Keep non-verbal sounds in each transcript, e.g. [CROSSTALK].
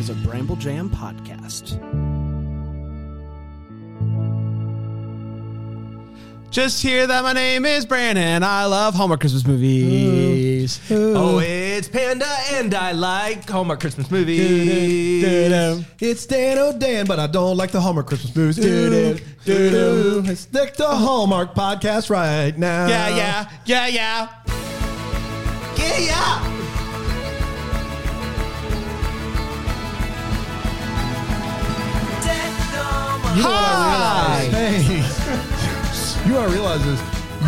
is a Bramble Jam podcast. Just hear that my name is Brandon. I love Hallmark Christmas movies. Oh, it's Panda, and I like Hallmark Christmas movies. It's Dan O'Dan, but I don't like the Hallmark Christmas movies. Do, do, do, Let's stick to Hallmark podcast right now. Yeah, yeah, yeah, yeah. Yeah, yeah. You know what Hi. I realize? Hey, you know what I realize is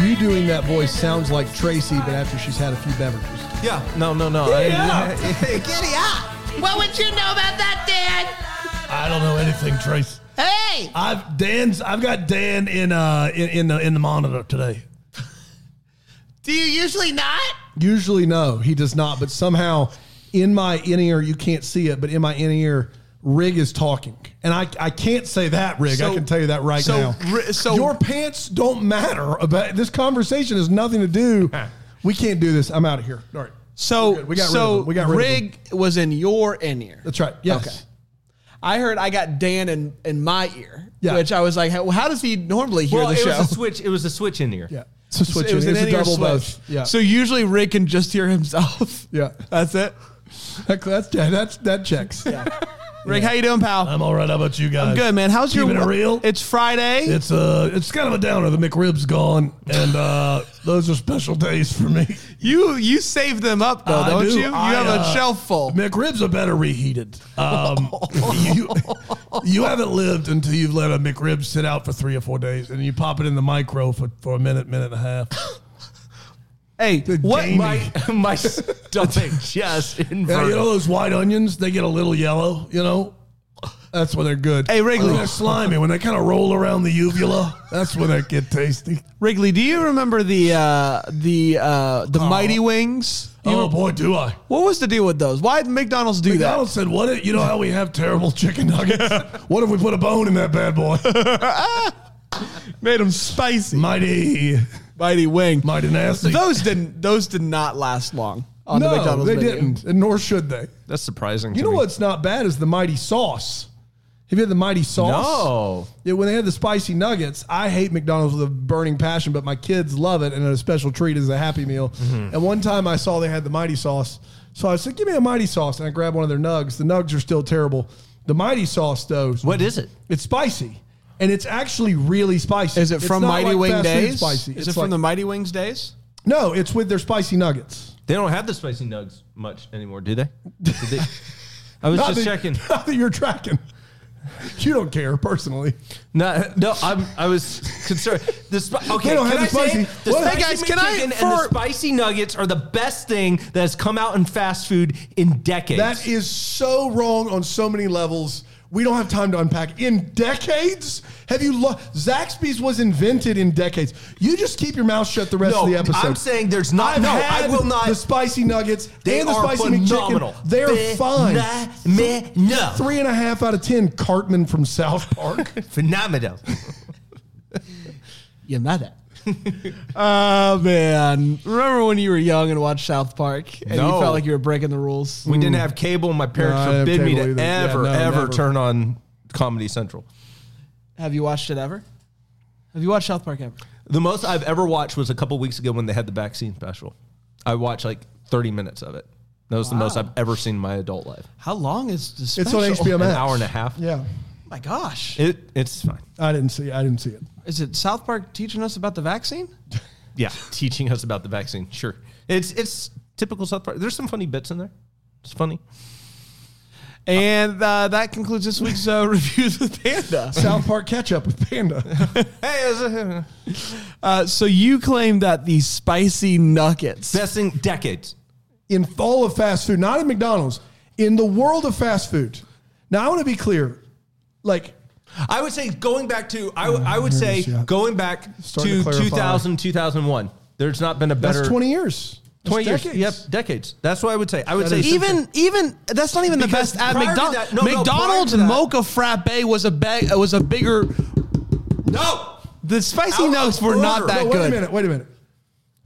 you doing that voice sounds like Tracy, but after she's had a few beverages. Yeah, no, no, no. I- [LAUGHS] Giddy up! What would you know about that, Dan? I don't know anything, Trace. Hey! I've Dan's. I've got Dan in uh in, in the in the monitor today. Do you usually not? Usually, no, he does not. But somehow, in my in ear, you can't see it, but in my in ear, Rig is talking, and I I can't say that, Rig. I can tell you that right so now. So- your pants don't matter. About this conversation has nothing to do. we can't do this. I'm out of here. All right. So We're good. Got rid of so them. We got rid of Rig was in your in ear. That's right. Yes. Okay. I heard I got Dan in, in my ear, Yeah. which I was like, how, how does he normally hear Well, the it show? was a switch. It was a switch in here. Yeah. So switch it was an It's a in-ear double switch. both. Yeah. So usually Rick can just hear himself. yeah. [LAUGHS] That's it. That, that's that's that checks. Rick, how you doing, pal? I'm all right. How about you guys? I'm good, man. How's your Keeping it real? It's Friday. It's uh, it's kind of a downer. The McRib's gone, and uh, those are special days for me. [LAUGHS] you you save them up though, I don't do. you? You I, have a uh, shelf full. McRibs are better reheated. Um, [LAUGHS] you, you haven't lived until you've let a McRib sit out for three or four days, and you pop it in the micro for, for a minute, minute and a half. [LAUGHS] Hey, what? gamey. My [LAUGHS] my [LAUGHS] stomach just Yeah, inverted. you know those white onions? They get a little yellow. You know, that's when they're good. Hey, Wrigley. When they're slimy, when they kind of roll around the uvula, that's when they get tasty. Wrigley, do you remember the uh, the uh, the Mighty Wings? You Oh boy, do I! what was the deal with those? Why did McDonald's do that? McDonald's said, "What? If, you know how we have terrible [LAUGHS] chicken nuggets? what if we put a bone in that bad boy? Made them spicy. Mighty, Mighty Wing. mighty nasty." Those didn't. Those did not last long on the no, McDonald's they menu. didn't, and nor should they. That's surprising. You to know me. what's not bad is the mighty sauce. Have you had the mighty sauce? No. Yeah, when they had the spicy nuggets, I hate McDonald's with a burning passion, but my kids love it, and a special treat is a Happy Meal. Mm-hmm. And one time I saw they had the mighty sauce, so I said, "Give me a mighty sauce," and I grabbed one of their nugs. The nugs are still terrible. The mighty sauce, though, What is it? It's spicy, and it's actually really spicy. Is it It's from not Mighty like Wing fast food days? Spicy. Is It's it from like- the Mighty Wings days? No, it's with their spicy nuggets. They don't have the spicy nugs much anymore, do they? Did they? [LAUGHS] I was Not just that- checking. [LAUGHS] Not that you're tracking. You don't care personally. No, no, I'm, I was concerned. The spi- okay, don't can have I the spicy- say the What? spicy Hey, guys, can I- McChicken and for- the spicy nuggets are the best thing that has come out in fast food in decades. That is so wrong on so many levels. We don't have time to unpack. In decades, have you? Lo- Zaxby's was invented in decades. You just keep your mouth shut the rest no, of the episode. I'm saying there's not. I've no, had I will not. The spicy nuggets they and the are spicy phenomenal. McChicken. They're fine. Phenomenal. Three and a half out of ten. Cartman from South Park. [LAUGHS] Phenomenal. You mother. [LAUGHS] oh man! Remember when you were young and watched South Park and you felt like you were breaking the rules? We didn't have cable. and My parents No, I didn't have forbid me cable to either. Yeah, ever, no, ever never. turn on Comedy Central. Have you watched it ever? Have you watched South Park ever? The most I've ever watched was a couple weeks ago when they had the vaccine special. I watched like 30 minutes of it. That was the most I've ever seen in my adult life. How long is the It's special? on HBO Max. An hour and a half. Yeah, my gosh! It it's fine. I didn't see. I didn't see it. Is it South Park teaching us about the vaccine? [LAUGHS] Yeah, teaching us about the vaccine. Sure, it's it's typical South Park. There's some funny bits in there. It's funny. And uh, that concludes this week's uh, [LAUGHS] reviews with Panda. South Park catch up with Panda. [LAUGHS] Hey, it's a, Uh, so you claim that the spicy nuggets. best thing decades. in all of fast food, not in McDonald's, in the world of fast food. Now, I want to be clear. Like, I would say going back to I, would- I would say yeah. going back Starting to to clarify. 2000 2001. There's not been a better that's 20 years. 20 years. decades. Yep, decades. That's what I would say. I would That say even even that's not even the best at McDonald's. that- no, no, McDonald's that- mocha frappe was a bag was a bigger. no. The spicy Out of nuggets were not that No, wait good. a minute. Wait a minute.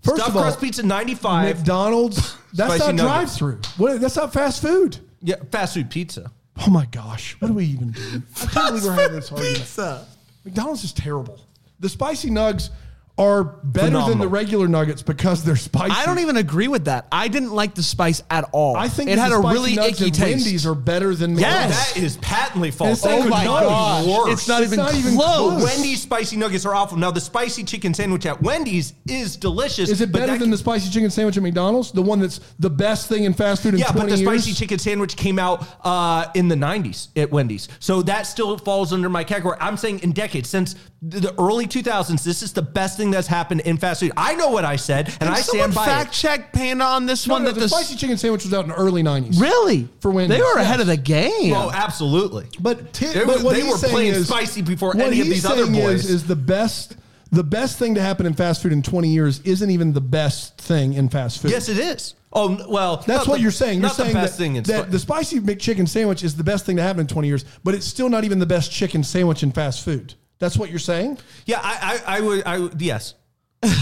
First Stuffed of all, crust pizza 95. McDonald's, that's not drive through. What, that's not fast food. Yeah, fast food pizza. Oh my gosh, what do we even do? I can't believe we're having this argument. Pizza. McDonald's is terrible. The spicy nugs are better than the regular nuggets because they're spicy. I don't even agree with that. I didn't like the spice at all. I think it had the a really icky taste. Wendy's are better than Yes. McDonald's. That is patently false. It's Oh my McDonald's. gosh! It's not It's even not even close. close. Wendy's spicy nuggets are awful. Now the spicy chicken sandwich at Wendy's is delicious. Is it better that than the spicy chicken sandwich at McDonald's? The one that's the best thing in fast food in Yeah, 20 but the years? spicy chicken sandwich came out uh, in the 90s at Wendy's. So that still falls under my category. I'm saying in decades, since the the early 2000s, this is the best thing that's happened in fast food. I know what I said, and I Someone stand by fact it. check Panda on this No, one. no, that the the spicy chicken sandwich was out in the early 90s. really For when they were yes. ahead of the game. Oh, absolutely. But, ti- They but what they he's were saying playing is, spicy before any of these other boys. Is, is the best the best thing to happen in fast food in 20 years isn't even the best thing in fast food. yes, it is. Oh, well. That's what the- you're saying. You're not saying the best that, thing in that spi- the spicy McChicken sandwich is the best thing to happen in 20 years, but it's still not even the best chicken sandwich in fast food. That's what you're saying? Yeah, I, I, I would, I would, yes.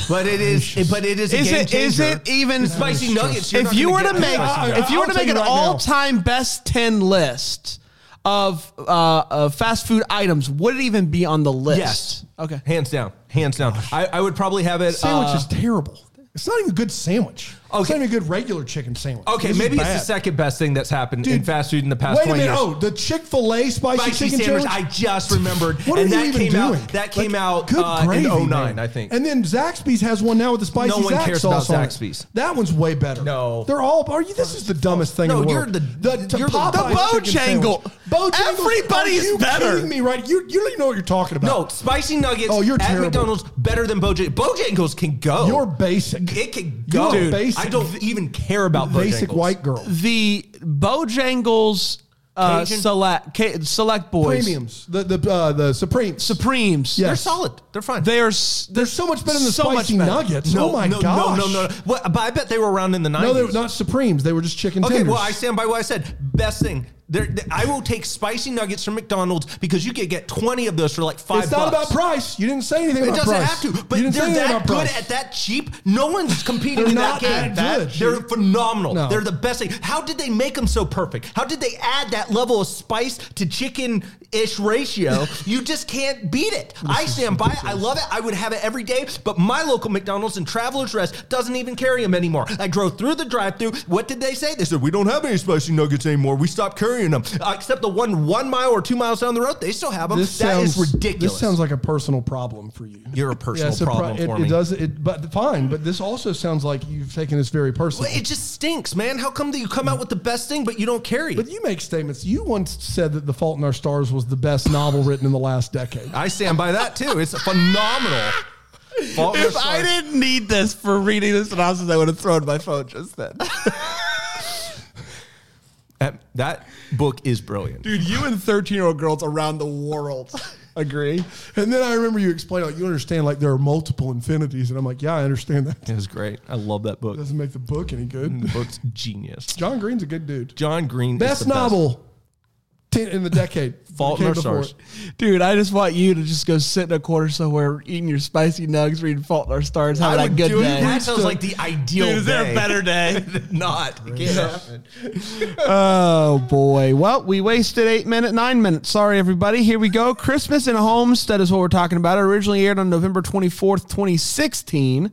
But it [LAUGHS] is, but it is. A Is game it is changer. it even The spicy nuggets? you're If not you were gonna to get make spicy I- if you were I'll to make tell an right now. all-time best 10 list of uh, of fast food items, would it even be on the list? Yes. Okay. hands down, hands down. I, I would probably have it. Sandwich uh, is terrible. It's not even a good sandwich. It's Okay. not even a good regular chicken sandwich. Okay, This maybe it's the second best thing that's happened in Dude, fast food in the past Wait a 20 minute. years. Oh, the Chick Fil A spicy, Spicy chicken sandwich. I just remembered. What and are that you even came doing? out that came Like, out good uh, gravy, in 09, man. I think. And then Zaxby's has one now with the spicy No one Zax cares sauce about. Zaxby's. That one's way better. No. they're all. Are you? This is the dumbest thing No, in the you're the- the, you're the- Popeyes The Bojangle. Bojangles. Everybody's are you better. Kidding me, right? You you don't even know what you're talking about. no, spicy nuggets Oh, you're at terrible. McDonald's better than Bojangles. Bojangles can go. you're basic. it can You're go. Dude. basic. I don't even care about basic Bojangles. white girl. The Bojangles uh, Cajun? select ca- select boys Premiums. The the uh, the Supremes. Supremes. Yeah. They're solid. They're fine. They are s- They're so much better than the So much spicy better. nuggets. no, oh my no, gosh. no, no, no, What, but I bet they were around in the 90s. No, they're not Supremes. They were just chicken Okay, tenders. well, I stand by what I said. Best thing. There, th- I will take spicy nuggets from McDonald's because you could get 20 of those for like five it's not bucks. about price. You didn't say anything It about doesn't have to, but you didn't say they're that good price. at that cheap. No one's competing in that game. that good. They're phenomenal. No. They're the best thing. How did they make them so perfect? How did they add that level of spice to chicken ish ratio? [LAUGHS] you just can't beat it. I stand by it. I love it. I would have it every day. But my local McDonald's in Travelers Rest doesn't even carry them anymore. I drove through the drive-through. What did they say? They said we don't have any spicy nuggets anymore. We stopped carrying them. Uh, except the one one mile or two miles down the road, they still have them. This That is sounds ridiculous. This sounds like a personal problem for you. You're a personal it's a problem it, for it me. does. It, but fine. But this also sounds like you've taken this very personally. Well, it just stinks, man. How come that you come out with the best thing, but you don't carry it? but you make statements. You once said that The Fault in Our Stars was the best novel written in the last decade. I stand by that too. It's phenomenal. Fault in Our If I Stars. didn't need this for reading this synopsis, I would have thrown my phone just then. That- that book is brilliant. Dude, you and 13 year old girls around the world agree. And then I remember you explaining, like, you understand, like, there are multiple infinities. And I'm like, yeah, I understand that. It was great. I love that book. Doesn't make the book any good. The book's genius. John Green's a good dude. John Green. is Best the novel ten- in the decade. [LAUGHS] Fault in Our Stars. Dude, I just want you to just go sit in a corner somewhere eating your spicy nugs, reading Fault in Our Stars, having I a good day. That sounds like the ideal Dude, is there day. a better day? [LAUGHS] Not. It can't happen. Oh boy. Well, we wasted eight minutes, nine minutes. Sorry, everybody. Here we go. Christmas in a Homestead is what we're talking about. It originally aired on November 24th, 2016,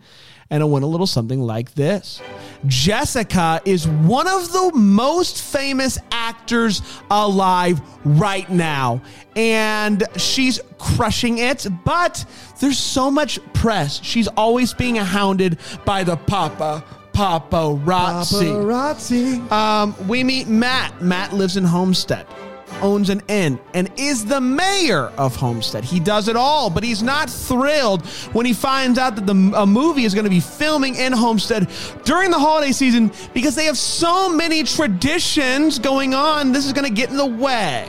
and it went a little something like this. Jessica is one of the most famous actors alive right now, and she's crushing it, but there's so much press. She's always being hounded by the papa paparazzi. Paparazzi. Um, we meet Matt. Matt lives in Homestead, owns an inn, and is the mayor of Homestead. He does it all, but he's not thrilled when he finds out that the a movie is going to be filming in Homestead during the holiday season because they have so many traditions going on. This is going to get in the way.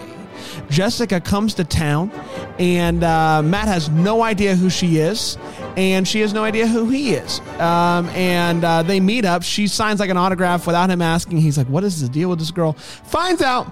Jessica comes to town, and uh, Matt has no idea who she is, and she has no idea who he is. Um, and uh, they meet up. She signs like an autograph without him asking. He's like, "What is the deal with this girl?" Finds out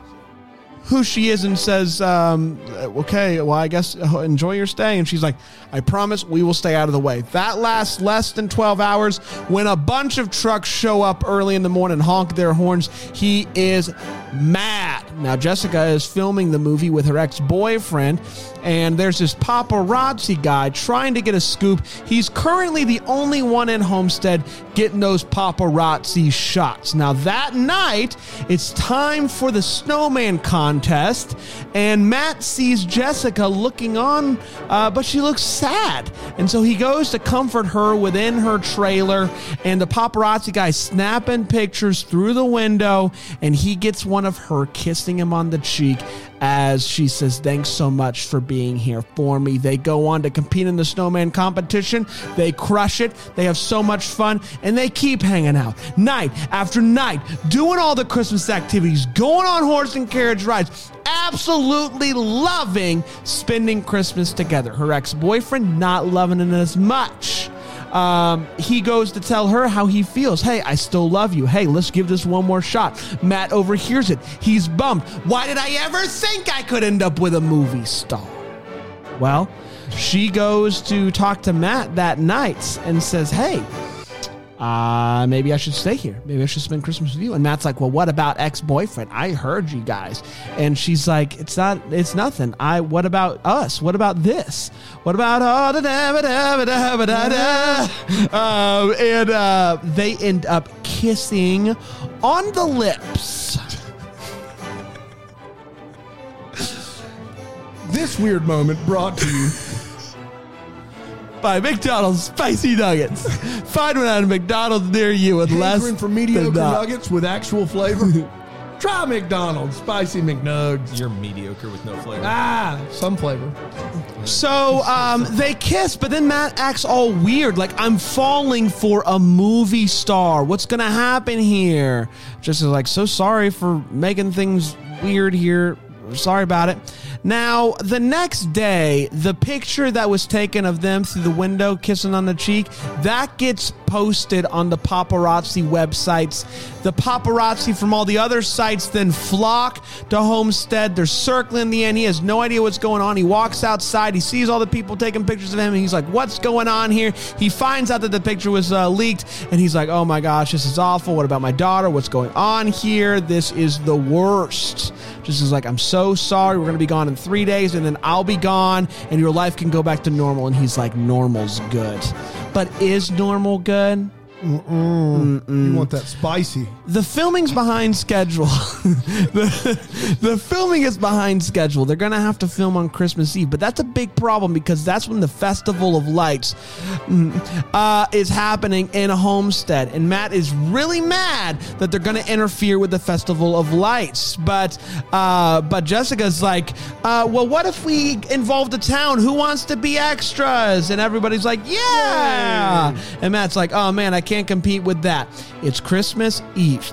who she is and says, um, "Okay, well, I guess uh, enjoy your stay." And she's like, "I promise we will stay out of the way." That lasts less than twelve hours. When a bunch of trucks show up early in the morning, honk their horns, he is mad. Now Jessica is filming the movie with her ex-boyfriend, and there's this paparazzi guy trying to get a scoop. He's currently the only one in Homestead getting those paparazzi shots. Now that night, it's time for the snowman contest, and Matt sees Jessica looking on, uh, but she looks sad, and so he goes to comfort her within her trailer, and the paparazzi guy snapping pictures through the window, and he gets one of her kissing him on the cheek as she says, Thanks so much for being here for me. They go on to compete in the snowman competition. They crush it. They have so much fun and they keep hanging out night after night, doing all the Christmas activities, going on horse and carriage rides, absolutely loving spending Christmas together. Her ex boyfriend not loving it as much um, he goes to tell her how he feels. Hey, I still love you. Hey, let's give this one more shot. Matt overhears it. He's bummed. Why did I ever think I could end up with a movie star? Well, she goes to talk to Matt that night and says, Hey, uh, maybe I should stay here. Maybe I should spend Christmas with you. And Matt's like, well, what about ex-boyfriend? I heard you guys. And she's like, it's not, it's nothing. I, what about us? What about this? What about, oh, da, da, da, da, da, da, da. Um, and, uh, they end up kissing on the lips. This weird moment brought to you. By McDonald's spicy nuggets. [LAUGHS] Find one at a McDonald's near you with less for mediocre than, nuggets with actual flavor. [LAUGHS] Try McDonald's spicy McNuggets. You're mediocre with no flavor. Ah, some flavor. So um, they kiss, but then Matt acts all weird, like I'm falling for a movie star. What's gonna happen here? Just like so sorry for making things weird here. Sorry about it. Now, the next day, the picture that was taken of them through the window kissing on the cheek, that gets posted on the paparazzi websites. The paparazzi from all the other sites then flock to Homestead. They're circling the end. He has no idea what's going on. He walks outside. He sees all the people taking pictures of him, and he's like, What's going on here? He finds out that the picture was uh, leaked, and he's like, Oh my gosh, this is awful. What about my daughter? What's going on here? This is the worst. Just is like, I'm so sorry. We're going to be gone in three days, and then I'll be gone, and your life can go back to normal. And he's like, Normal's good. But is normal good? You want that spicy. The filming's behind schedule. [LAUGHS] the, the filming is behind schedule. They're going to have to film on Christmas Eve, but that's a big problem because that's when the Festival of Lights mm, uh, is happening in a homestead. And Matt is really mad that they're going to interfere with the Festival of Lights. But uh, but Jessica's like, uh, well, what if we involve the town? Who wants to be extras? And everybody's like, yeah. And Matt's like, oh man, I can't compete with that. It's Christmas Eve.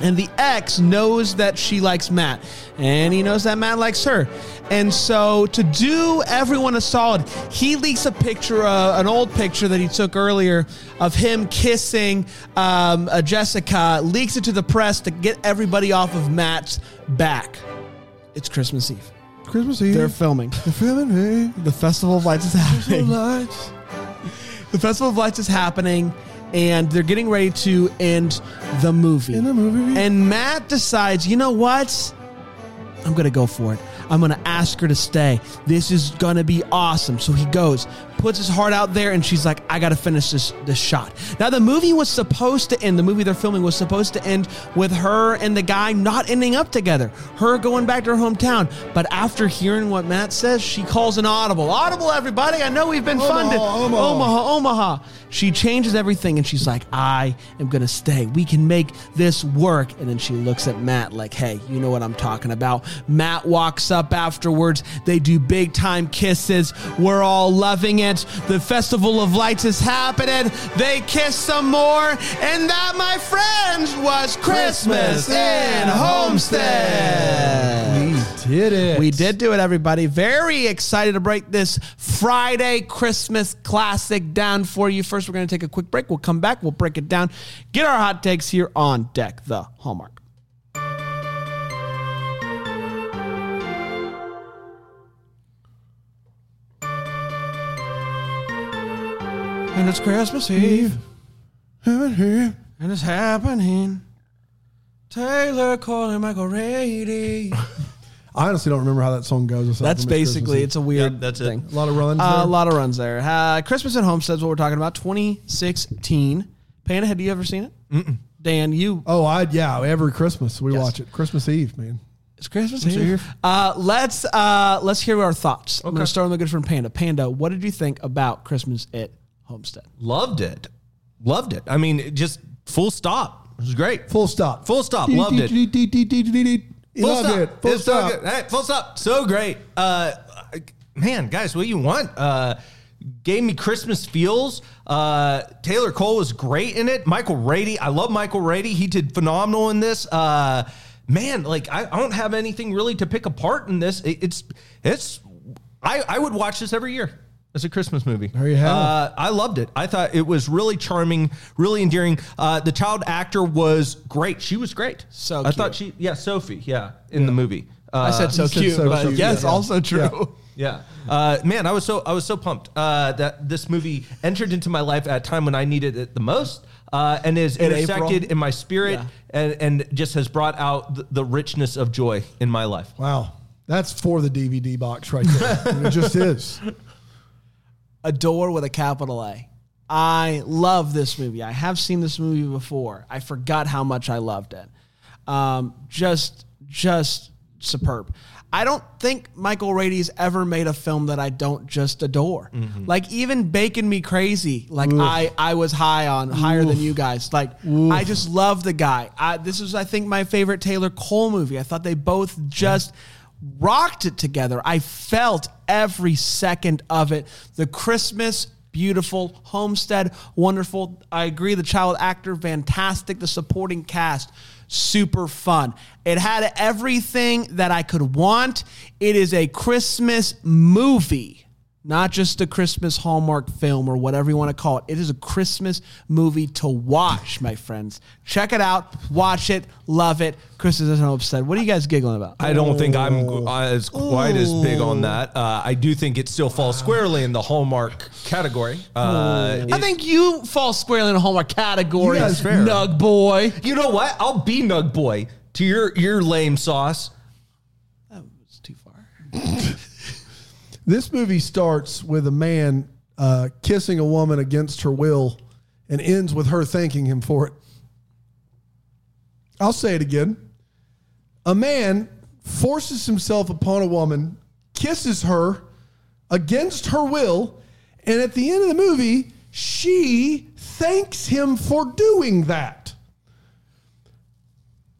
And the ex knows that she likes Matt, and he knows that Matt likes her. And so, to do everyone a solid, he leaks a picture, uh, an old picture that he took earlier of him kissing um, uh, Jessica, leaks it to the press to get everybody off of Matt's back. It's Christmas Eve. Christmas Eve. They're filming. They're filming, hey. The Festival of Lights is happening. Lights. The Festival of Lights is happening, and they're getting ready to end the movie. In the movie. And Matt decides, you know what? I'm going to go for it. I'm going to ask her to stay. This is going to be awesome. So he goes, puts his heart out there, and she's like, I got to finish this, this shot. Now, the movie was supposed to end, the movie they're filming was supposed to end with her and the guy not ending up together, her going back to her hometown. But after hearing what Matt says, she calls an audible. Audible, everybody. I know we've been Omaha, funded. Omaha. Omaha, Omaha. She changes everything and she's like, I am going to stay. We can make this work. And then she looks at Matt like, hey, you know what I'm talking about. Matt walks up afterwards. They do big time kisses. We're all loving it. The Festival of Lights is happening. They kiss some more. And that, my friends, was Christmas in Homestead. We did it. We did do it, everybody. Very excited to break this Friday Christmas classic down for you. First, we're going to take a quick break. We'll come back. We'll break it down. Get our hot takes here on Deck the Hallmark. And it's Christmas Eve. And it's happening. Taylor Cole and Michael Rady. [LAUGHS] I honestly don't remember how that song goes. aside That's from It's basically Christmas it's a weird Yep, that's it. thing. Eve. a lot of runs. Uh, there. a lot of runs there. Uh, Christmas at Homestead's what we're talking about. 2016. Panda, had you ever seen it? Mm-mm. Dan, you Oh, I yeah. Every Christmas we Yes. watch it. Christmas Eve, man. It's Christmas Eve. Uh, let's uh, let's hear our thoughts. I'm gonna start with my good friend Panda. Panda, what did you think about Christmas at Homestead? Loved it. Loved it. I mean, it just full stop. It was great. Full stop. Full stop. Loved it. Full Loved stop. it. Full It's so stop. good. Hey, full stop. So great. Uh, man, guys, what you want? Uh, gave me Christmas feels. Uh, Taylor Cole was great in it. Michael Rady. I love Michael Rady. He did phenomenal in this. Uh, man, like I, I don't have anything really to pick apart in this. It, it's it's. I, I would watch this every year. As a Christmas movie. There you have. Uh, I loved it. I thought it was really charming, really endearing. Uh, the child actor was great. She was great. So I thought she, yeah, Sophie, yeah, in the movie. Uh, I said so cute, so but cute, yes, yeah. also true. Yeah. yeah, uh, man, I was so I was so pumped uh, that this movie entered into my life at a time when I needed it the most, uh, and is In intersected April? in my spirit, Yeah. and, and just has brought out the, the richness of joy in my life. Wow. That's for the DVD box right there. It just is. [LAUGHS] Adore with a capital A. I love this movie. I have seen this movie before. I forgot how much I loved it. Um, just, just superb. I don't think Michael Rady's ever made a film that I don't just adore. Like even Bacon Me Crazy, like I, I was high on higher than you guys. Like I just love the guy. I, this is I think my favorite Taylor Cole movie. I thought they both just rocked it together. I felt every second of it. The Christmas, beautiful, Homestead, wonderful. I agree. The child actor, fantastic. The supporting cast, super fun. It had everything that I could want. It is a Christmas movie. Not just a Christmas Hallmark film or whatever you want to call it. It is a Christmas movie to watch, my friends. Check it out, watch it, love it. Christmas at upset. What are you guys giggling about? I don't think I'm uh, as quite as big on that. Uh, I do think it still falls squarely in the Hallmark category. Uh, I think you fall squarely in the Hallmark category, You fair. Nug boy. you know what? I'll be Nug Boy to your your lame sauce. That was too far. [LAUGHS] This movie starts with a man uh, kissing a woman against her will and ends with her thanking him for it. I'll say it again. A man forces himself upon a woman, kisses her against her will, and at the end of the movie, she thanks him for doing that.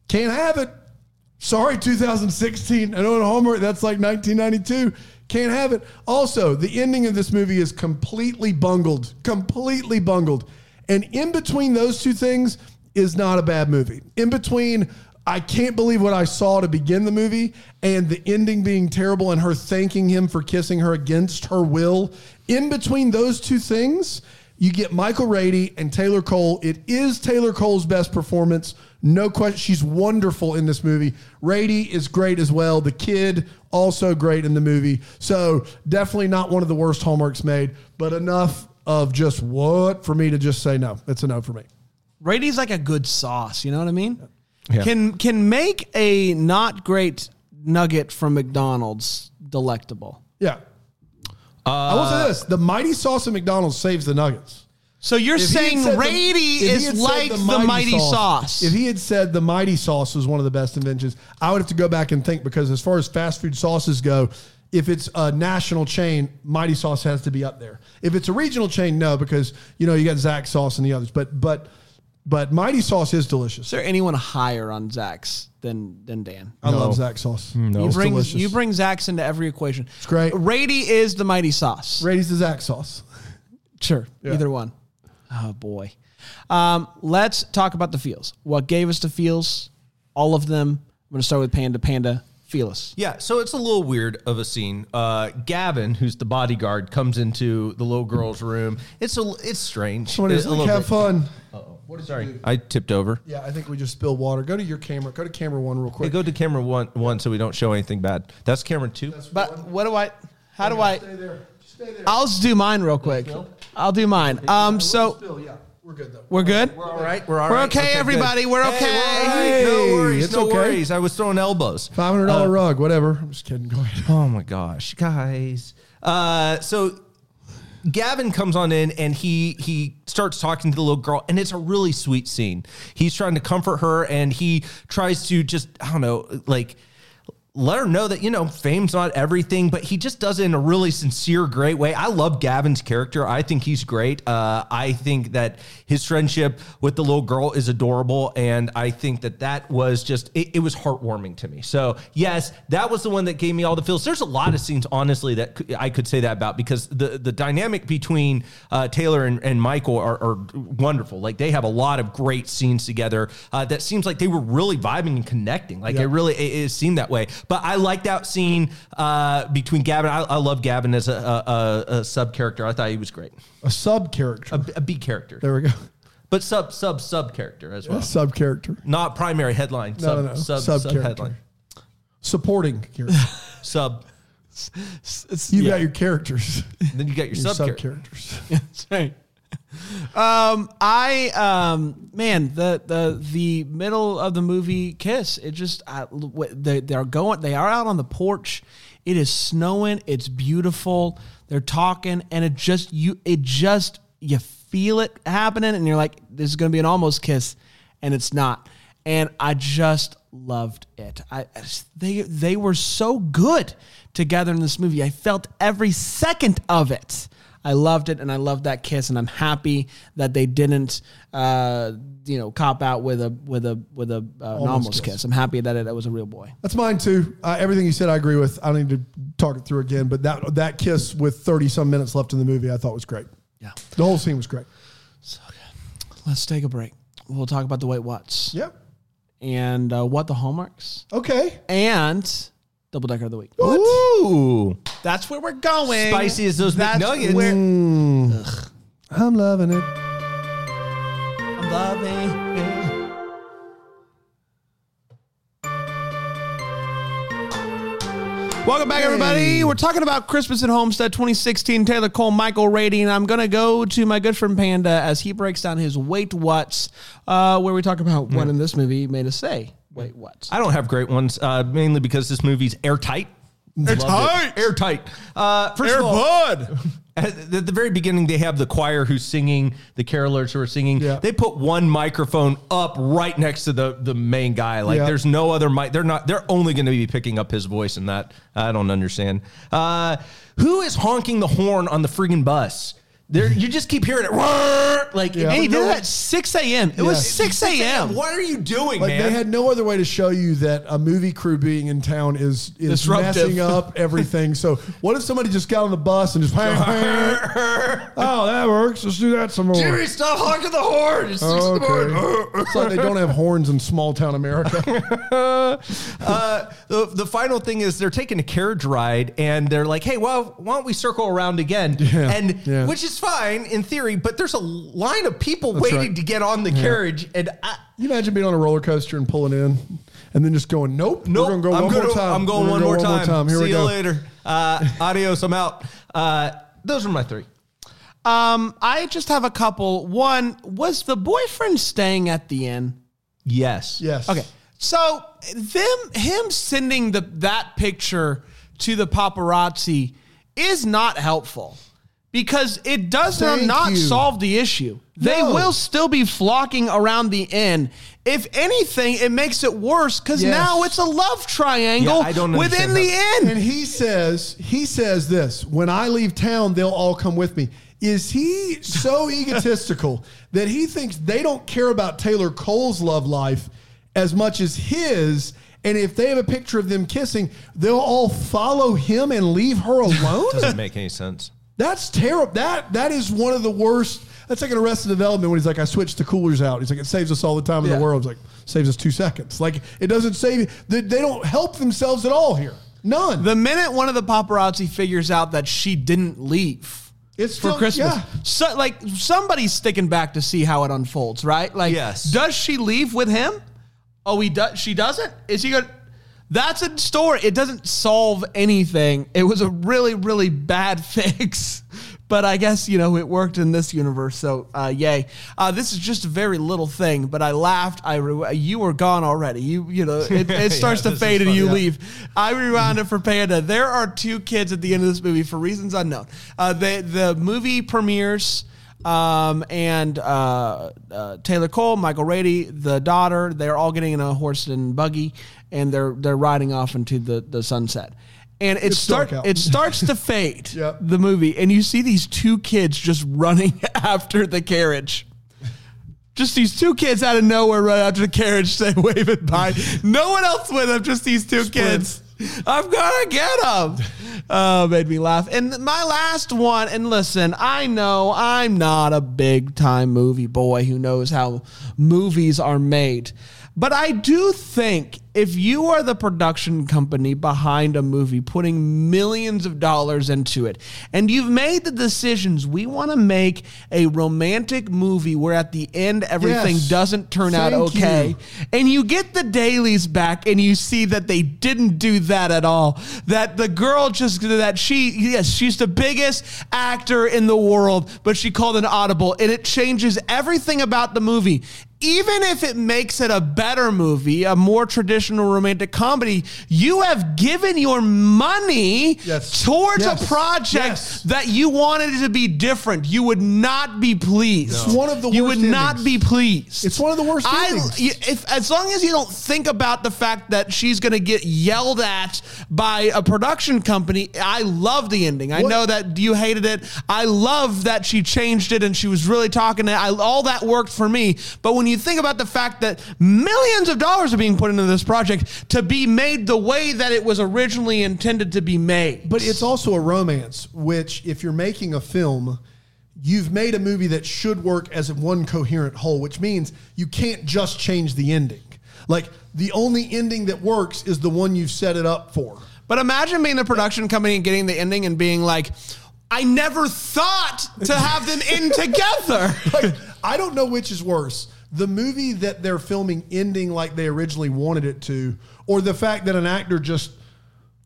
Can't have it. Sorry, 2016. I know in Hallmark that's like 1992. Can't have it. Also, the ending of this movie is completely bungled. Completely bungled. And in between those two things is not a bad movie. In between, I can't believe what I saw to begin the movie and the ending being terrible and her thanking him for kissing her against her will. In between those two things, you get Michael Rady and Taylor Cole. It is Taylor Cole's best performance. No question. She's wonderful in this movie. Rady is great as well. The kid, also great in the movie. So definitely not one of the worst Hallmarks made, but enough of just what for me to just say no. It's a no for me. Rady's like a good sauce. You know what I mean? Can can make a not great nugget from McDonald's delectable. Yeah. I will say this: the mighty sauce at McDonald's saves the nuggets. So you're If saying said the- Rady if he had is like the mighty, sauce. If he had said the mighty sauce was one of the best inventions, I would have to go back and think because as far as fast food sauces go, if it's a national chain, mighty sauce has to be up there. If it's a regional chain, no, because you know you got Zax sauce and the others. But but but mighty sauce is delicious. is there anyone higher on Zax than than Dan? I love Zax sauce. Mm, no. You bring delicious. you bring Zax into every equation. It's great. Rady is the mighty sauce. Rady's the Zax sauce. Sure, either one. Oh boy. Um, let's talk about the feels. What gave us the feels? All of them. I'm going to start with Panda. Panda, feel us. Yeah, so it's a little weird of a scene. Uh, Gavin, who's the bodyguard, comes into the little girl's room. It's a it's strange. Somebody's a like, have bit. fun. What is sorry? I tipped over. Yeah, I think we just spilled water. Go to your camera. Go to camera one real Hey, quick. go to camera one one so we don't show anything bad. That's camera two. But what do I? How do I? Stay there. Stay there. I'll just do mine real quick. I'll do mine. Um, so Still, yeah, we're good though. we're good. We're all right. We're all We're right. okay, everybody. We're Hey, okay. all right. No worries. it's no okay. worries. I was throwing elbows. Five hundred dollar rug, whatever. I'm just kidding. Go ahead. Oh my gosh, guys. Uh, so Gavin comes on in and he he starts talking to the little girl and it's a really sweet scene. He's trying to comfort her and he tries to just I don't know like let her know that you know fame's not everything but he just does it in a really sincere great way. I love gavin's character. I think he's great. Uh, i think that his friendship with the little girl is adorable and i think that that was just it, it was heartwarming to me. So yes that was the one that gave me all the feels. There's a lot of scenes honestly that i could say that about because the the dynamic between uh, taylor and, and michael are, are wonderful. Like they have a lot of great scenes together uh, that seems like they were really vibing and connecting. Like it really it, it seemed that way but I like that scene uh, between Gavin. I, I love Gavin as a, a, a, a sub character. I thought he was great, A sub character. a, a B character, there we go. but sub sub sub character as well. A sub character. Not primary headline. No, Sub no, no. sub Sub sub, character. headline. Supporting character. [LAUGHS] Sub. You Yeah. got your characters. Then you got your, Your sub, sub character. characters. [LAUGHS] That's right. Um, I um, man, the the the middle of the movie kiss. It just I, they they're going. They are out on the porch. It is snowing. It's beautiful. They're talking, and it just you. It just you feel it happening, and you're like, this is gonna be an almost kiss, and it's not. And I just loved it. I they they were so good together in this movie. I felt every second of it. I loved it, and I loved that kiss, and I'm happy that they didn't, uh, you know, cop out with a with a with a uh, an almost kiss. kiss. I'm happy that it, it was a real boy. That's mine too. Uh, everything you said, I agree with. I don't need to talk it through again, but that that kiss with thirty some minutes left in the movie, I thought was great. Yeah, The whole scene was great. so good. Let's take a break. We'll talk about the White What's Yep. and uh, what the hallmarks Okay. and double decker of the week. Ooh, That's where we're going. spicy as those That's McNuggets. where- I'm loving it. I'm loving it. Welcome back, everybody. We're talking about Christmas at Homestead 2016. Taylor Cole, Michael Rady. I'm going to go to my good friend Panda as he breaks down his wait what's, uh, where we talk about what in this movie made us say wait what's. I don't have great ones, uh, mainly because this movie's airtight. Airtight. Airtight. Uh, first of all, Bud. [LAUGHS] At the, the very beginning, they have the choir who's singing, the carolers who are singing. Yeah. They put one microphone up right next to the, the main guy. Like Yeah. there's no other mic. They're not. They're only going to be picking up his voice, and that I don't understand. Uh, who is honking the horn on the friggin' bus? There, you just keep hearing it. "Whirr," Like Yeah. And he you did know that at 6 a.m. It was 6 a.m. What are you doing, Like man? they had no other way to show you that a movie crew being in town is is Disruptive. messing up [LAUGHS] everything. So what if somebody just got on the bus and just [LAUGHS] [LAUGHS] oh that works. Let's do that some more. Jimmy, stop honking the horn. It's six in the morning. Okay. it's like they don't have horns in small town America. uh, the, the final thing is they're taking a carriage ride and they're like, hey, well, why don't we circle around again? Yeah, and yeah. which is fine in theory, but there's a line of people waiting right. to get on the carriage. And I, you imagine being on a roller coaster and pulling in and then just going, nope, nope, we're gonna go I'm one gonna- more time. I'm going We're one, gonna more, go time. Here See we you later. Uh, adios. I'm out. Uh, those are my three. Um, I just have a couple. One, was the boyfriend staying at the inn? Yes. Yes. Okay. So them him sending the that picture to the paparazzi is not helpful because it does Thank not you. solve the issue. They No. will still be flocking around the inn. If anything, it makes it worse because Yes. now it's a love triangle Yeah, I don't within understand the inn. And he says, he says this, when I leave town, they'll all come with me. Is he so [LAUGHS] egotistical that he thinks they don't care about Taylor Cole's love life as much as his? And if they have a picture of them kissing, they'll all follow him and leave her [LAUGHS] alone? Doesn't make any sense. That's terrible. That that is one of the worst. That's like an Arrested Development when he's like, I switched the coolers out. He's like, it saves us all the time in Yeah. the world. It's like, saves us two seconds. Like, it doesn't save. They, they don't help themselves at all here. None. The minute one of the paparazzi figures out that she didn't leave It's for still- Christmas, yeah. so, like somebody's sticking back to see how it unfolds, right? Like, Yes. does she leave with him? Oh, he does. She doesn't. Is he going? That's a story. It doesn't solve anything. It was a really, really bad [LAUGHS] fix. but I guess you know it worked in this universe. So uh, yay! Uh, this is just a very little thing, but I laughed. I re- you were gone already. You you know it, [LAUGHS] it starts to fade and fun, you yeah. leave. I rewound it for Panda. There are two kids at the end of this movie for reasons unknown. Uh, the the movie premieres. Um, and uh, uh, Taylor Cole, Michael Rady, the daughter, they're all getting in a horse and buggy, and they're they're riding off into the, the sunset. And it start it starts to fade [LAUGHS] Yep. the movie, and you see these two kids just running [LAUGHS] after the carriage. Just these two kids out of nowhere run after the carriage, [LAUGHS] say waving by. No one else with them, just these two kids. I'm gonna get them. Oh, made me laugh. And my last one, and listen, I know I'm not a big time movie boy who knows how movies are made. But I do think if you are the production company behind a movie, putting millions of dollars into it, and you've made the decisions, we want to make a romantic movie where at the end everything Yes. doesn't turn out okay, you. and you get the dailies back and you see that they didn't do that at all. That the girl just, that she, yes, she's the biggest actor in the world, but she called an audible, and it changes everything about the movie even if it makes it a better movie, a more traditional romantic comedy, you have given your money Yes. towards Yes. a project Yes. that you wanted to be different. You would not be pleased. It's one of the You would not be pleased. It's one of the worst I, endings. if as long as you don't think about the fact that she's going to get yelled at by a production company, I love the ending. I know that you hated it. I love that she changed it and she was really talking to I, all that worked for me. But when you think about the fact that millions of dollars are being put into this project to be made the way that it was originally intended to be made. But it's also a romance, which, if you're making a film, you've made a movie that should work as one coherent whole, which means you can't just change the ending. Like, the only ending that works is the one you've set it up for. But imagine being the production company and getting the ending and being like, I never thought to have them in [LAUGHS] together. Like, I don't know which is worse. The movie that they're filming ending like they originally wanted it to, or the fact that an actor just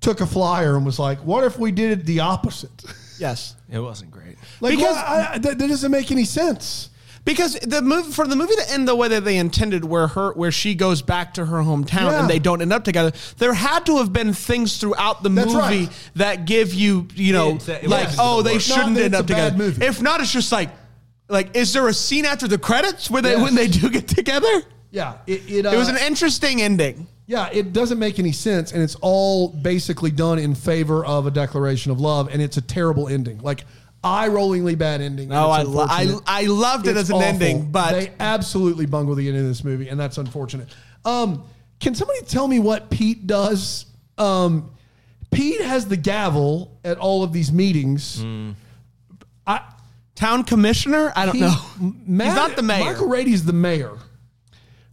took a flyer and was like, what if we did it the opposite? [LAUGHS] yes. It wasn't great. Like, Because- well, I, I- that, that doesn't make any sense. Because the movie for the movie to end the way that they intended, where her where she goes back to her hometown Yeah. and they don't end up together, there had to have been things throughout the That's movie right. that give you you know It's it like wasn't oh gonna they shouldn't Not end up together. movie. If not, it's just like like is there a scene after the credits where they Yes. when they do get together? Yeah, it, it, uh, It was an interesting ending. Yeah, it doesn't make any sense, and it's all basically done in favor of a declaration of love, and it's a terrible ending, like eye-rollingly bad ending. and Oh, it's I, lo- I unfortunate. I loved it It's as an awful. ending, but they absolutely bungle the ending of this movie, and that's unfortunate. Um, can somebody tell me what Pete does? Um, Pete has the gavel at all of these meetings. I, town commissioner, I don't know. [LAUGHS] Matt- He's not the mayor. Michael Rady's the mayor.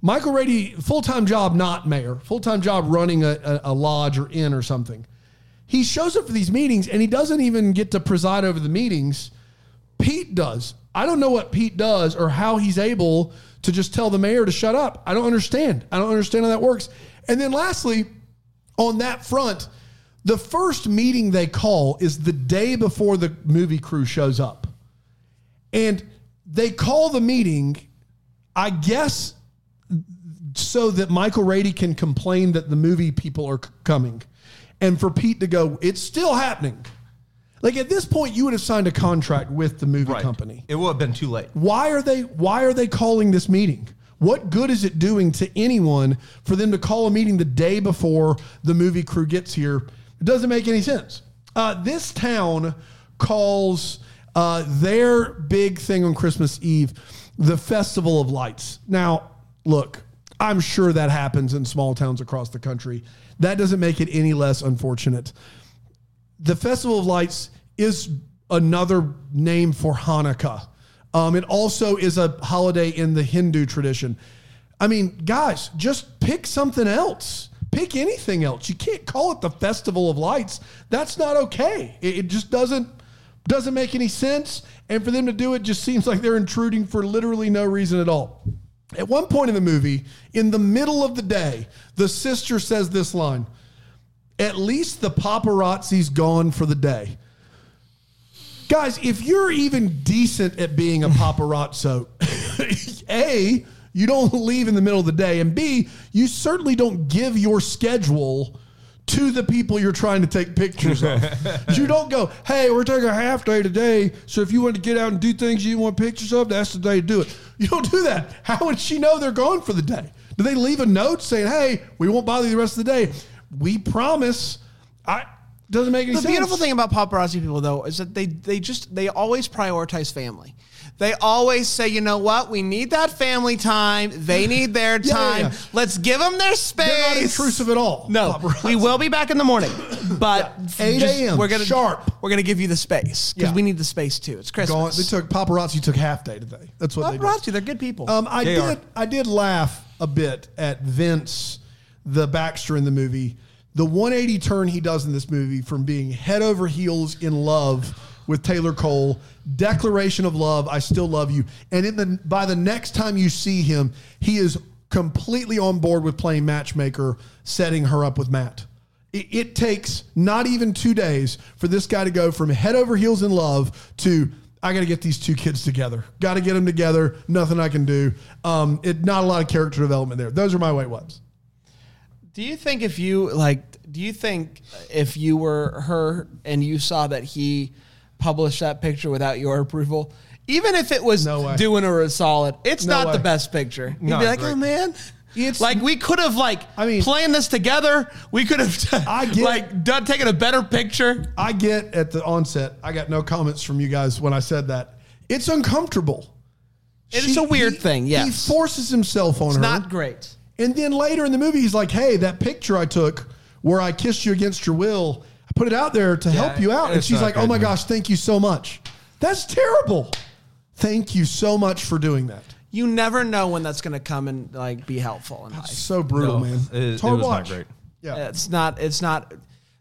Michael Rady, full time job, not mayor, full time job running a, a, a lodge or inn or something. He shows up for these meetings and he doesn't even get to preside over the meetings. Pete does. I don't know what Pete does or how he's able to just tell the mayor to shut up. I don't understand. I don't understand how that works. And then lastly, on that front, the first meeting they call is the day before the movie crew shows up. And they call the meeting, I guess, so that Michael Rady can complain that the movie people are c- coming. And for Pete to go, it's still happening. Like at this point, you would have signed a contract with the movie company. It would have been too late. Why are they why are they calling this meeting? What good is it doing to anyone for them to call a meeting the day before the movie crew gets here? It doesn't make any sense. Uh, this town calls uh, their big thing on Christmas Eve the Festival of Lights. Now, look, I'm sure that happens in small towns across the country. That doesn't make it any less unfortunate the Festival of Lights is another name for Hanukkah. Um, it also is a holiday in the Hindu tradition. I mean, guys, just pick something else. Pick anything else. You can't call it the Festival of Lights. That's not okay. It, it just doesn't doesn't make any sense. And for them to do it just seems like they're intruding for literally no reason at all. At one point in the movie, in the middle of the day, the sister says this line at least the paparazzi's gone for the day. Guys, if you're even decent at being a paparazzo, [LAUGHS] A, you don't leave in the middle of the day, and B, you certainly don't give your schedule to the people you're trying to take pictures of. [LAUGHS] you don't go, hey, we're taking a half day today, so if you want to get out and do things you want pictures of, that's the day to do it. You don't do that. How would she know they're gone for the day? Do they leave a note saying, hey, we won't bother you the rest of the day? We promise. I doesn't make any The sense. The beautiful thing about paparazzi people, though, is that they they just they always prioritize family. They always say, you know what, we need that family time. They [LAUGHS] need their Yeah, yeah, time. yeah. Let's give them their space. They're not intrusive at all. No, we will be back in the morning, [LAUGHS] but 8 a.m. We're gonna sharp. We're gonna give you the space because Yeah. we need the space too. It's Christmas. Gone. They took paparazzi took half day today. That's what they did. paparazzi. They're good people. Um, I They did. are. I did laugh a bit at Vince, the Baxter in the movie. The 180 turn he does in this movie from being head over heels in love with Taylor Cole, declaration of love, I still love you, and in the by the next time you see him, he is completely on board with playing matchmaker, setting her up with Matt. It, it takes not even two days for this guy to go from head over heels in love to I got to get these two kids together. Got to get them together. Nothing I can do. Um, it not a lot of character development there. Those are my wait whats. Do you think if you like, do you think if you were her and you saw that he published that picture without your approval, even if it was No way. doing her a solid, it's No not way. the best picture. You'd No, be like, oh man. It's- like we could have like I mean- planned this together. We could have [LAUGHS] I get- like done taken a better picture. I get at the onset. I got no comments from you guys when I said that. It's uncomfortable. It is a weird he- thing, yes. he forces himself on It's her. not great. And then later in the movie, he's like, "Hey, that picture I took where I kissed you against your will, put it out there to help you out." And she's like, "Oh my gosh, thank you so much." That's terrible. Thank you so much for doing that. You never know when that's going to come and like be helpful in life. So brutal, No, man. it- it's it hard was to not watch. great. Yeah. It's not. It's not.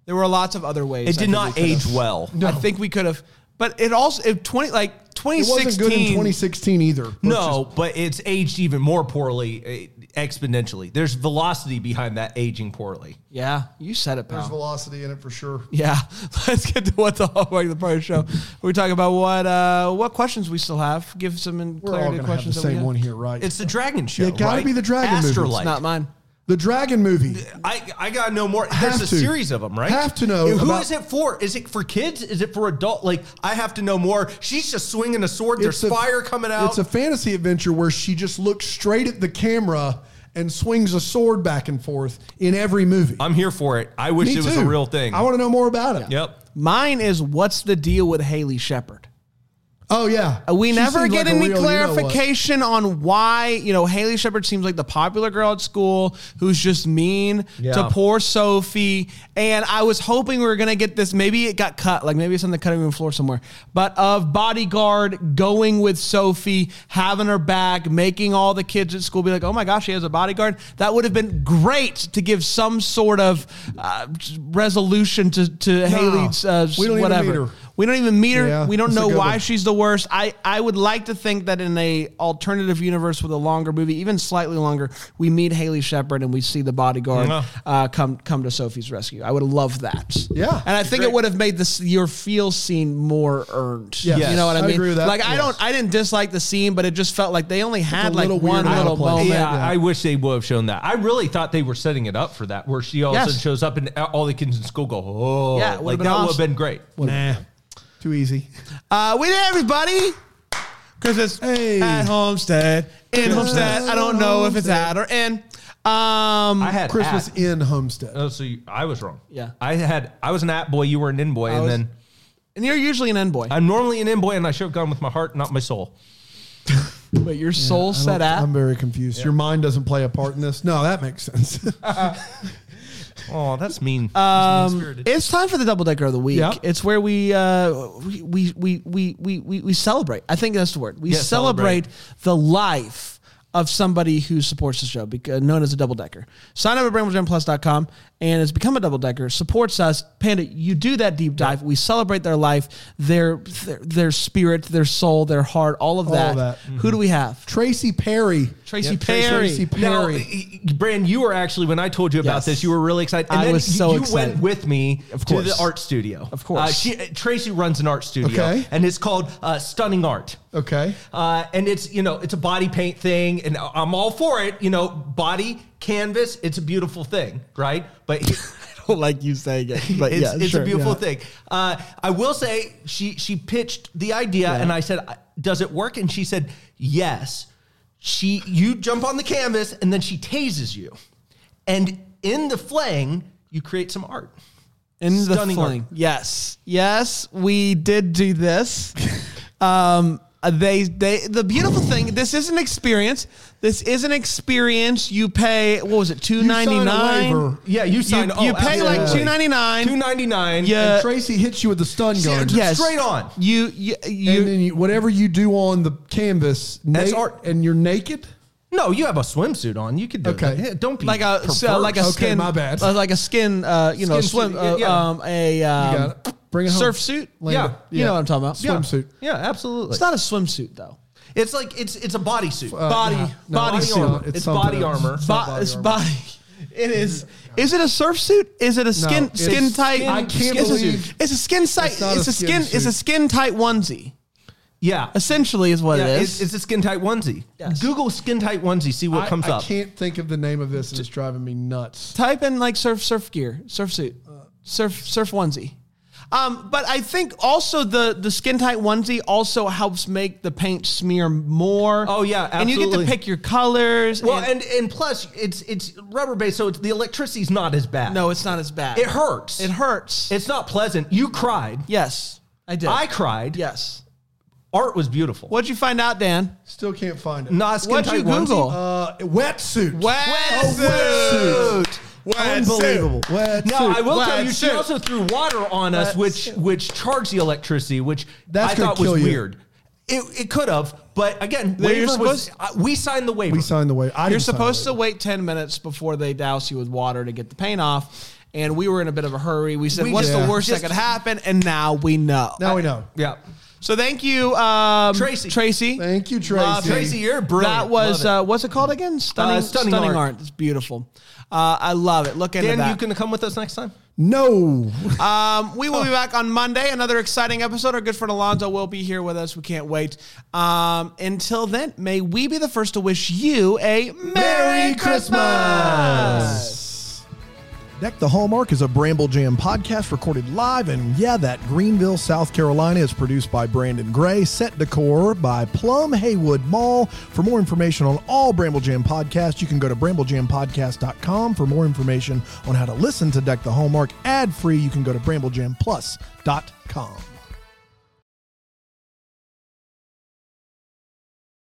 There were lots of other ways. It I did think not we could've- age well. I think we could have, but it also if twenty like twenty It wasn't good in 2016 either. Let's No, just- but it's aged even more poorly, eh, exponentially. There's velocity behind that aging poorly. Yeah, you said it, pal. there's velocity in it for sure. Yeah, [LAUGHS] let's get to what the Hallmark of the Party show. We're talking about what uh, what questions we still have. Give some in We're all clarity going to to have the questions. same one here, right? It's the Dragon Show. It gotta right? be the Dragon movie. It's Astrolife. It's not mine. The Dragon movie. I, I gotta know more. Have There's a to. series of them, right? Have to know Who about- is it for? Is it for kids? Is it for adult? Like I have to know more. She's just swinging a sword. There's a- fire coming out. It's a fantasy adventure where she just looks straight at the camera and swings a sword back and forth in every movie. I'm here for it. I wish Me it was too. a real thing. I want to know more about it. Yep. Mine is what's the deal with Haley Shepard? Oh yeah. We She never get like any real- you know clarification on why, you know, Haley Shepard seems like the popular girl at school who's just mean Yeah. to poor Sophie. And I was hoping we were going to get this. Maybe it got cut, like maybe it's on the cutting room floor somewhere. But of bodyguard going with Sophie, having her back, making all the kids at school be like, oh my gosh, she has a bodyguard. That would have been great to give some sort of uh, resolution to, to Haley's uh, we don't even whatever. meet her. We don't even meet her. Yeah, we don't know why one. she's the worst. I, I would like to think that in a alternative universe with a longer movie, even slightly longer, we meet Haley Shepard and we see the bodyguard Yeah. uh, come come to Sophie's rescue. I would love that. Yeah. and I think it would have made this your feel scene more earned. Yes. you know what I I mean. agree with that. Like I don't, I didn't dislike the scene, but it just felt like they only had like little one little out moment. Yeah, Yeah. I wish they would have shown that. I really thought they were setting it up for that, where she all of a sudden shows up and all the kids in school go, "Oh, Yeah, like been that would have been great." Nah. Too easy. Uh, we did everybody. Because it's Hey. at Homestead. In Homestead. I don't know if it's at or in. Um, I had Christmas at. in Homestead. Oh, so you, I was wrong. Yeah. I had. I was an at boy. You were an in boy, and was- then and you're usually an N boy. I'm normally an in boy, and I should have gone with my heart, not my soul. [LAUGHS] But your soul I set don't- at. I'm very confused. Your mind doesn't play a part in this. No, that makes sense. [LAUGHS] [LAUGHS] Oh, that's mean. Um, it's time for the double decker of the week. Yeah. It's where we, uh, we, we, we, we, we, we, we celebrate. I think that's the word. We Yeah, celebrate, celebrate. the life of somebody who supports the show, because, known as a double decker. Sign up at BrambleJamPlus.com and has become a double decker, supports us. Panda, you do that deep dive. We celebrate their life, their, their their spirit, their soul, their heart, all of All that. of that. Who do we have? Tracy Perry. Tracy Yep, Perry. Tracy Perry. y- y- Brand, you were actually when I told you about Yes. this, you were really excited. I then was you- so you excited. went with me Of to the art studio. Of course. uh, she, Tracy runs an art studio, Okay. and it's called uh, Stunning Art. okay. Uh, and it's you know it's a body paint thing, and I'm all for it. You know, body canvas, it's a beautiful thing, right? But [LAUGHS] I don't like you saying it, but [LAUGHS] it's, yeah, it's sure, a beautiful yeah. thing. Uh, I will say she she pitched the idea, and I said, "Does it work?" And she said, "Yes." She you jump on the canvas, and then she tases you, and in the flaying, you create some art. In the Stunning fling. art. Yes. Yes, we did do this. [LAUGHS] um they they the beautiful thing this is an experience this is an experience you pay what was it You sign a 299. Yeah, you you, sign. you pay like 299 Two ninety nine. Yeah. and Tracy hits you with the stun gun. Yeah. straight on. you you, you and then you, whatever you do on the canvas, That's na- art. and you're naked. No, you have a swimsuit on. You could do Okay. that. Don't be like a so like a Okay, skin my bad. uh, [LAUGHS] like a skin uh you know swim uh, yeah, um a um, You got it. Bring it home. surf suit Later. Yeah. you know what I'm talking about Yeah. Swimsuit. Yeah, absolutely. it's not a swimsuit though It's like it's it's a bodysuit. Uh, Body- no, no, body it's suit. not. It's something body else. armor. It's Bo- body it's armor. body. [LAUGHS] It is. Is it a surf suit? Is it a skin it's skin tight? I can't it's a- believe- it's a skin tight. It's not It's, a a skin. skin It's a suit. skin tight onesie. yeah. Essentially, is what yeah, it it's, it's a skin tight onesie. Yes. Google skin tight onesie, see what I, comes I up. can't think of the name of this, and it's driving me nuts. Type in like surf surf gear, surf suit, surf surf onesie. Um, but I think also the the skin tight onesie also helps make the paint smear more. Oh, yeah, and you get to pick your colors. Well, and, and and plus it's it's rubber based, so it's, the electricity's not as bad. no, it's not as bad. it hurts. It hurts. It's not pleasant. You cried. yes, I did. I cried. yes. Art was beautiful. What'd you find out, Dan? Still can't find it. Not a skin What'd you tight Google? Uh, wetsuit. Wetsuit. Unbelievable. Wetsuit. Now I will tell you, she Wetsuit. also threw water on us, which which charged the electricity, which That's I gonna thought was kill you. weird. It, it could have, but again, You're waiver was. supposed- uh, we signed the waiver. We signed the way. I You're didn't sign supposed the to wait 10 minutes before they douse you with water to get the paint off. And we were in a bit of a hurry. We said, We what's just- the worst just- that could happen? And now we know. Now we know. yeah. So thank you, um, Tracy. Tracy. Thank you, Tracy. Love. Tracy, you're brilliant. That was, Love it. uh, what's it called again? Stunning, Uh, stunning, Stunning art. Art. It's beautiful. Uh, I love it. Look into Dan, that. you can come with us next time. No. Um, we will be back on Monday. Another exciting episode. Our good friend Alonzo will be here with us. We can't wait. Um, until then, may we be the first to wish you a Merry, Merry Christmas. Christmas. Deck the Hallmark is a Bramble Jam podcast recorded live, and yeah, that Greenville, South Carolina is produced by Brandon Gray. Set decor by Plum Haywood Mall. For more information on all Bramble Jam podcasts, you can go to bramblejampodcast.com. For more information on how to listen to Deck the Hallmark ad free, you can go to bramblejamplus.com.